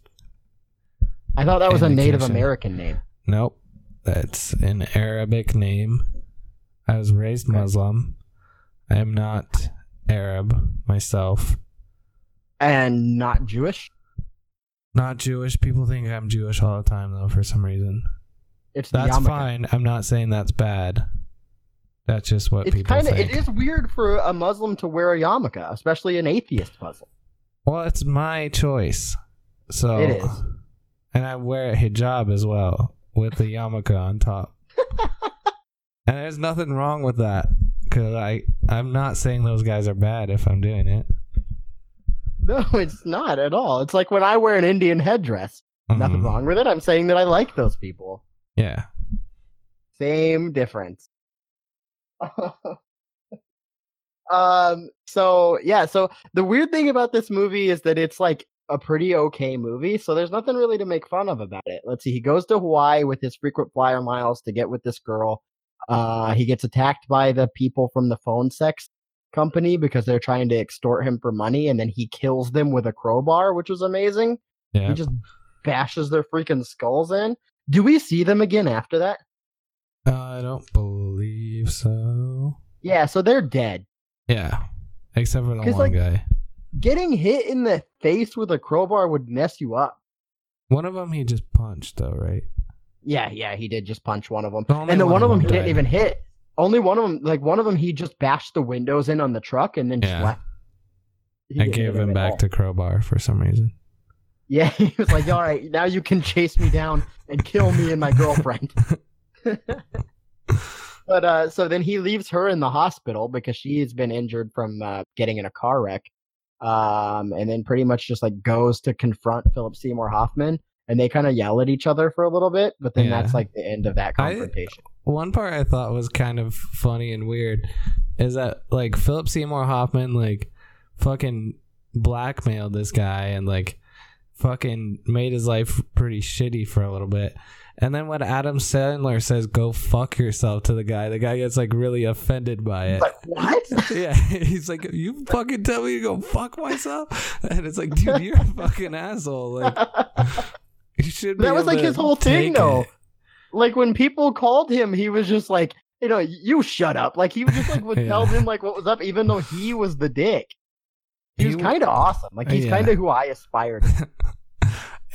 I thought that was a Native American name. Nope. That's an Arabic name. I was raised Okay. Muslim. I am not Arab myself. and not Jewish. Not Jewish. People think I'm Jewish all the time, though, for some reason. It's That's fine. I'm not saying that's bad. That's just what It's people kind of think. it is weird for a Muslim to wear a yarmulke, especially an atheist Muslim. Well, it's my choice. So It is. And I wear a hijab as well with the yarmulke on top. and there's nothing wrong with that cuz I I'm not saying those guys are bad if I'm doing it. No, it's not at all. It's like when I wear an Indian headdress. Nothing Mhm. wrong with it. I'm saying that I like those people. Yeah. Same difference. um. So yeah. So the weird thing about this movie is that it's like a pretty okay movie. So there's nothing really to make fun of about it. Let's see. He goes to Hawaii with his frequent flyer miles to get with this girl. Uh, he gets attacked by the people from the phone sex company because they're trying to extort him for money, and then he kills them with a crowbar, which was amazing. Yeah. He just bashes their freaking skulls in. Do we see them again after that? I don't believe so. Yeah, so they're dead. Yeah. Except for the one like- guy. Getting hit in the face with a crowbar would mess you up. One of them he just punched though, right? Yeah, yeah, he did just punch one of them. Only and then one of them he didn't even hit. Only one of them, like one of them, he just bashed the windows in on the truck and then just Yeah. left. He I gave him back all. to crowbar for some reason. Yeah, he was like, "All right, now you can chase me down and kill me and my girlfriend." but uh, so then he leaves her in the hospital because she's been injured from uh, getting in a car wreck, um, and then pretty much just like goes to confront Philip Seymour Hoffman, and they kind of yell at each other for a little bit, but then Yeah. that's like the end of that I- confrontation. One part I thought was kind of funny and weird is that like Philip Seymour Hoffman like fucking blackmailed this guy and like fucking made his life pretty shitty for a little bit. And then when Adam Sandler says go fuck yourself to the guy, the guy gets like really offended by it. Like what? yeah, he's like, "You fucking tell me to go fuck myself," and it's like, "Dude, you're a fucking asshole." Like, you should. Be That was, like, his whole thing, though. it. like when people called him, he was just like, you know, you shut up. Like he was just like would Yeah. tell them like what was up, even though he was the dick. He was He- kind of awesome. Like he's Yeah. kind of who I aspire to.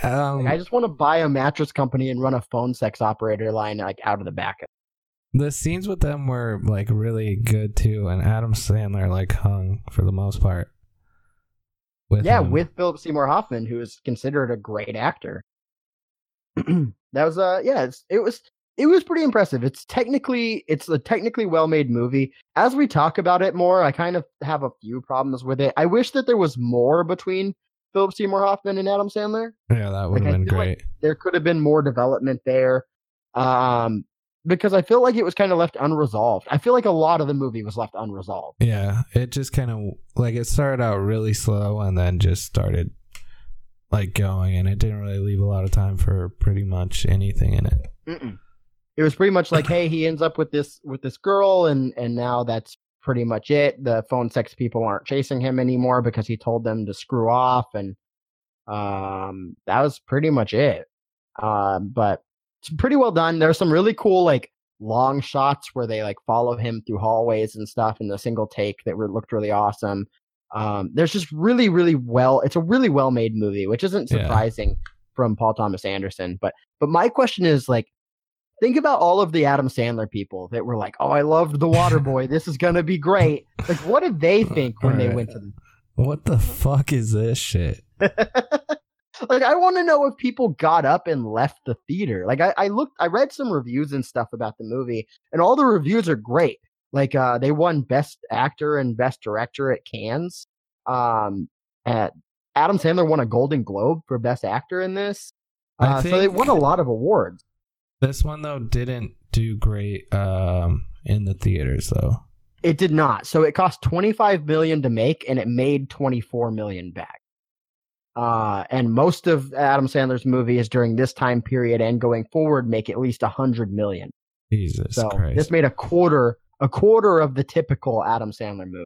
Um, Like, I just want to buy a mattress company and run a phone sex operator line like out of the back. Of the scenes with them were like really good too, and Adam Sandler like hung for the most part. With yeah, him. with Philip Seymour Hoffman, who is considered a great actor. that was uh yeah, it's, it was it was pretty impressive. It's technically it's a technically well made movie. As we talk about it more, I kind of have a few problems with it. I wish that there was more between Philip Seymour Hoffman and Adam Sandler. yeah, that would like, have been feel like- great. There could have been more development there. Um because I feel like it was kind of left unresolved. I feel like a lot of the movie was left unresolved. Yeah, it just kind of like it started out really slow and then just started like going, and it didn't really leave a lot of time for pretty much anything in it. Mm-mm. It was pretty much like, hey, he ends up with this with this girl, and and now that's pretty much it. The phone sex people aren't chasing him anymore because he told them to screw off, and um, that was pretty much it. Um, but it's pretty well done. There's some really cool like long shots where they like follow him through hallways and stuff in the single take that were, looked really awesome. Um, there's just really, really well. It's a really well made movie, which isn't Yeah. surprising from Paul Thomas Anderson. But but my question is like, think about all of the Adam Sandler people that were like, "Oh, I loved The Waterboy. this is gonna be great." Like, what did they think when they went to the What the fuck is this shit? like I want to know if people got up and left the theater. Like I, I looked, I read some reviews and stuff about the movie, and all the reviews are great. Like uh, they won Best Actor and Best Director at Cannes. Um, at Adam Sandler won a Golden Globe for Best Actor in this. Uh, so they won a lot of awards. This one though didn't do great um in the theaters though. It did not. So it cost 25 million to make and it made 24 million back. Uh, and most of Adam Sandler's movies during this time period and going forward make at least 100 million. Jesus So Christ. this made a quarter, a quarter of the typical Adam Sandler movie.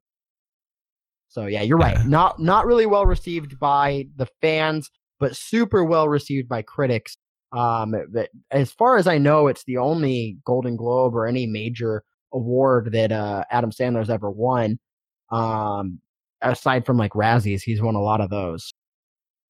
So yeah, you're right. Not not really well received by the fans, but super well received by critics. Um, but as far as I know, it's the only Golden Globe or any major award that uh, Adam Sandler's ever won. Um, aside from like Razzies, he's won a lot of those.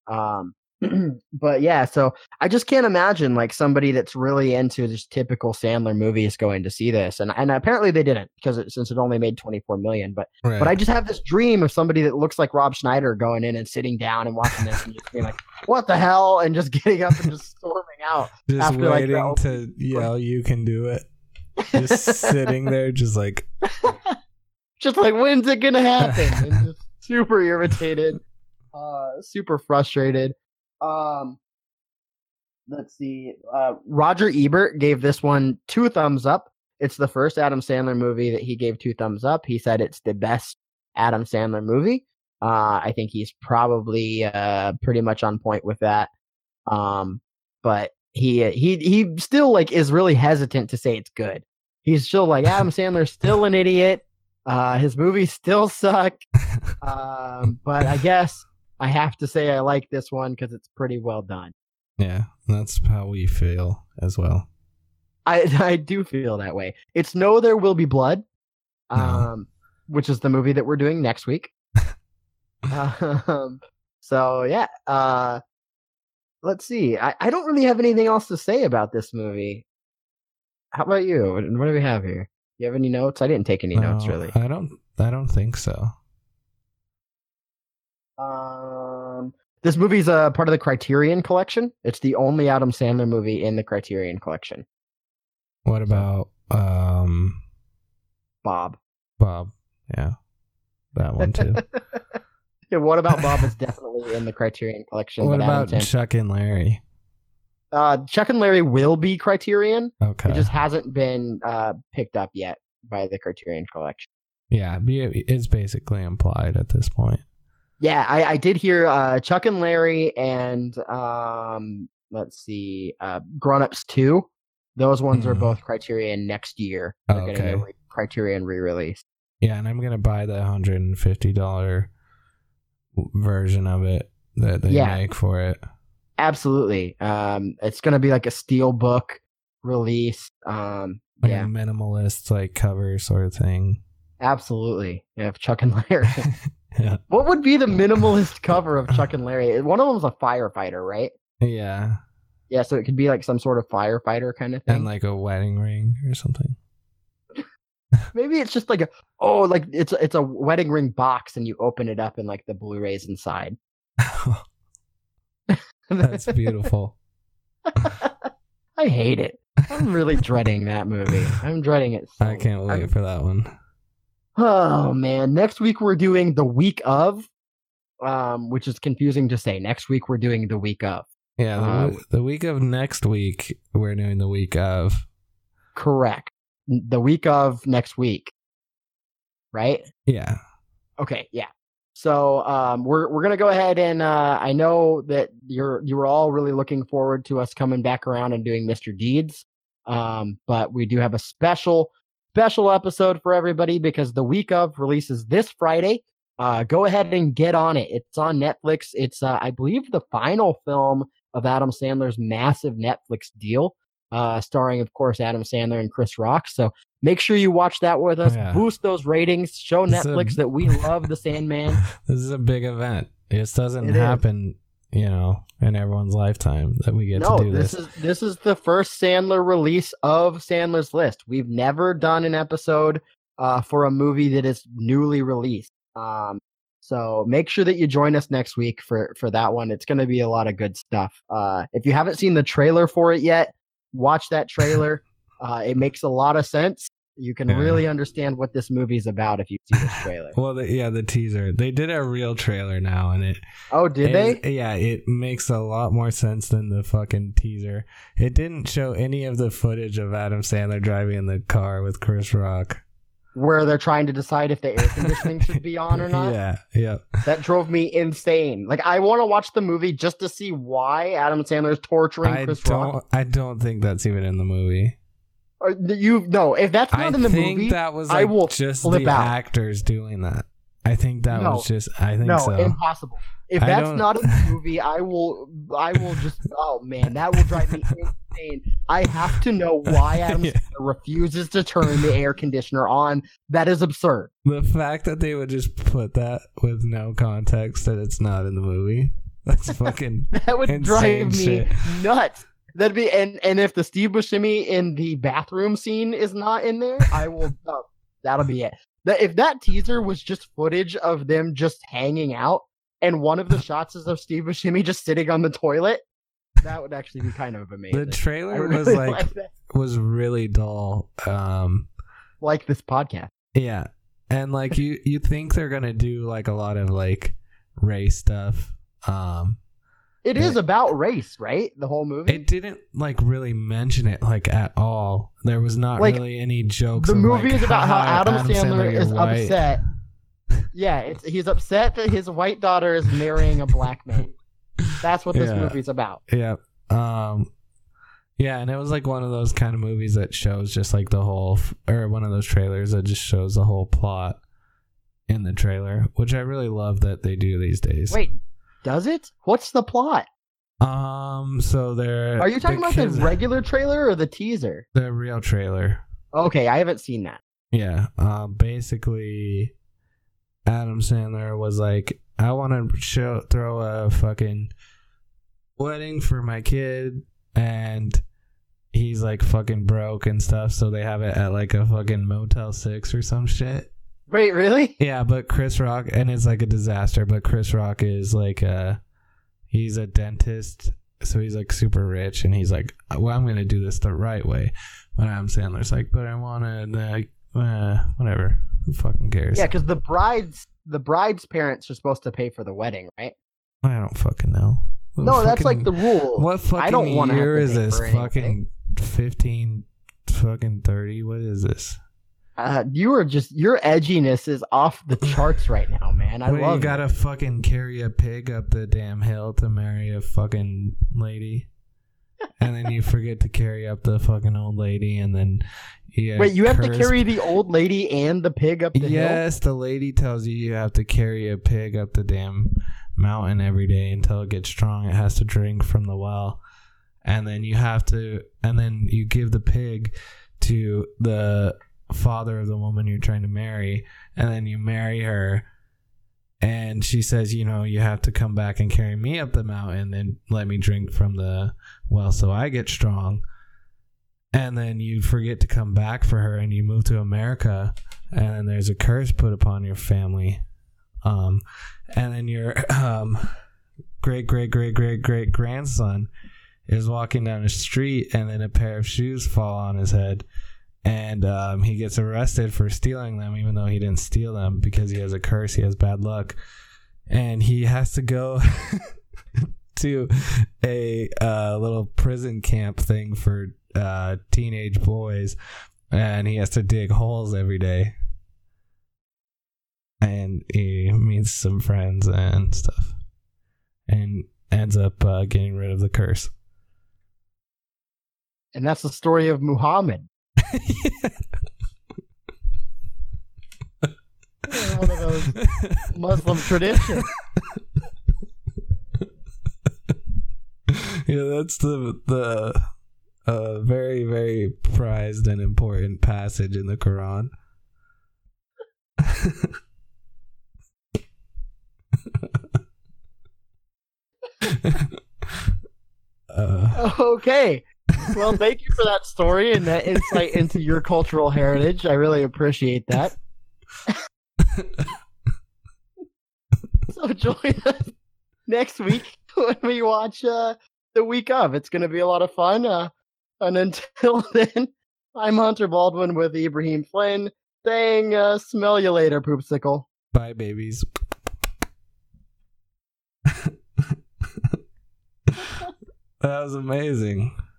Um, but yeah, so I just can't imagine like somebody that's really into this typical Sandler movies going to see this, and and apparently they didn't because it, since it only made 24 million. But Right. but I just have this dream of somebody that looks like Rob Schneider going in and sitting down and watching this and just being like, "What the hell?" and just getting up and just storming out. just after, waiting opening- to yell, "You can do it!" Just sitting there, just like just like when's it gonna happen and just super irritated uh super frustrated um let's see uh roger ebert gave this one two thumbs up. It's the first adam sandler movie that he gave two thumbs up. He said it's the best adam sandler movie. Uh i think he's probably uh pretty much on point with that. Um but he he he still like is really hesitant to say it's good. He's still like adam sandler's still an idiot. Uh, his movies still suck, um, but I guess I have to say I like this one because it's pretty well done. yeah. That's how we feel as well. I I do feel that way. It's No There Will Be Blood, No. um, which is the movie that we're doing next week. um, so yeah, uh, let's see. I, I don't really have anything else to say about this movie. How about you? What, what do we have here? You have any notes? I didn't take any notes really. I don't. I don't think so. Um, this movie's a part of the Criterion Collection. It's the only Adam Sandler movie in the Criterion Collection. What about um Bob. Bob? Yeah, that one too. Yeah, what about Bob is definitely in the Criterion Collection. what about Sandler- Chuck and Larry? uh, Chuck and Larry will be Criterion. Okay. It just hasn't been uh, picked up yet by the Criterion Collection. yeah, it's basically implied at this point. Yeah, I, I did hear uh, Chuck and Larry and um, let's see, uh, Grown Ups Two. Those ones are Mhm. both Criterion next year. They're getting Okay. a re- Criterion re-release. Yeah, and I'm gonna buy the hundred and fifty dollar version of it that they Yeah. make for it. Absolutely. Um, it's gonna be like a steel book release. Um, Like yeah, a minimalist like cover sort of thing. absolutely. Yeah, Chuck and Larry. yeah. what would be the minimalist cover of Chuck and Larry? One of them's a firefighter, right? Yeah. Yeah, so it could be like some sort of firefighter kind of thing. And like a wedding ring or something. Maybe it's just like a oh, like it's it's a wedding ring box, and you open it up, and like the Blu-rays inside. That's beautiful. I hate it. I'm really dreading that movie. I'm dreading it. So I can't wait for that one. Oh man, next week we're doing the week of, um, which is confusing to say. Next week we're doing the week of. Yeah, the, Uh, the week of next week, we're doing the week of. Correct. The week of next week. Right? Yeah. Okay, yeah. So um, we're we're gonna go ahead and uh, I know that you're you were all really looking forward to us coming back around and doing Mr. Deeds, um, but we do have a special special episode for everybody because the week of releases this Friday. Uh, go ahead and get on it. It's on Netflix. It's uh, I believe the final film of Adam Sandler's massive Netflix deal, uh, starring of course Adam Sandler and Chris Rock. So make sure you watch that with us. Yeah. Boost those ratings. Show a- Netflix that we love the Sandman. This is a big event. This doesn't It happen, you know, in everyone's lifetime that we get no, to do this this. is this is the first Sandler release of Sandler's List. We've never done an episode uh, for a movie that is newly released. Um, so make sure that you join us next week for for that one. It's going to be a lot of good stuff. Uh, if you haven't seen the trailer for it yet, watch that trailer. uh, it makes a lot of sense. You can Yeah. really understand what this movie's about if you see this trailer. well, the, yeah, the teaser. They did a real trailer now, and it. oh, did it- they? Yeah, it makes a lot more sense than the fucking teaser. It didn't show any of the footage of Adam Sandler driving in the car with Chris Rock. Where they're trying to decide if the air conditioning should be on or not. Yeah, yeah. That drove me insane. Like I want to watch the movie just to see why Adam Sandler's torturing I Chris don't. Rock. I don't think that's even in the movie. Uh, Th- you no, if that's not I in the movie, that was I will just flip the out. actors doing that. I think that No. was just. I think no, so. impossible. If I that's don't- not in the movie, I will. I will just. Oh man, that will drive me insane. I have to know why Adam Yeah. Refuses to turn the air conditioner on. That is absurd. The fact that they would just put that with no context that it's not in the movie. That's fucking That would drive me shit. nuts. That'd be and and if the Steve Buscemi in the bathroom scene is not in there, I will. Uh, that'll be it. That if that teaser was just footage of them just hanging out, and one of the shots is of Steve Buscemi just sitting on the toilet, that would actually be kind of amazing. the trailer really was like like was really dull. Um like this podcast. yeah. And like you you think they're going to do like a lot of like Ray stuff. Um It is about race, right? The whole movie. it didn't like really mention it like at all. There was not Like, really any jokes the movie like, is about how "Haha, Adam, Sandler, you're is white." upset. Yeah, it's he's upset that his white daughter is marrying a black man. That's what this Yeah. movie's about. Yeah. Um yeah, and it was like one of those kind of movies that shows just like the whole f- or one of those trailers that just shows the whole plot in the trailer, which I really love that they do these days. Wait, does it? What's the plot? Um so they're Are you talking about the regular trailer or the teaser? the real trailer. Okay, I haven't seen that. Yeah. Um basically Adam Sandler was like, I wanna show throw a fucking wedding for my kid and he's like fucking broke and stuff, so they have it at like a fucking Motel Six or some shit. Wait, really? Yeah, but Chris Rock and it's like a disaster, but Chris Rock is like uh he's a dentist, so he's like super rich and he's like, Well, I'm gonna do this the right way. But Adam Sandler's like, But I wanna like uh, whatever. Who fucking cares? Yeah, because the bride's the bride's parents are supposed to pay for the wedding, right? I don't fucking know. What No, that's like the rule. What fucking I don't year to is this? Fucking fifteen fucking thirty? What is this? Uh, you are just your edginess is off the charts right now, man. I What, love you gotta fucking carry a pig up the damn hill to marry a fucking lady. and then you forget to carry up the fucking old lady and then yeah. Wait, you have to carry the old lady and the pig up the hill. Yes, the lady tells you you have to carry a pig up the damn mountain every day until it gets strong. It has to drink from the well. And then you have to and then you give the pig to the father of the woman you're trying to marry and then you marry her and she says, you know, you have to come back and carry me up the mountain and let me drink from the well so I get strong. And then you forget to come back for her and you move to America and then there's a curse put upon your family. Um and then your um great great great great great grandson is walking down the street and then a pair of shoes fall on his head and um, he gets arrested for stealing them even though he didn't steal them because he has a curse he has bad luck and he has to go to a uh, little prison camp thing for uh, teenage boys, and he has to dig holes every day. And he meets some friends and stuff, and ends up uh, getting rid of the curse. And that's the story of Muhammad. One of those Muslim traditions. yeah, that's the the uh, very very prized and important passage in the Quran. uh, Okay. Well, thank you for that story and that insight into your cultural heritage. I really appreciate that. so join us next week when we watch uh, the week of. It's going to be a lot of fun. Uh, and until then, I'm Hunter Baldwin with Ibrahim Flynn saying, uh, smell you later, poopsicle. bye, babies. that was amazing.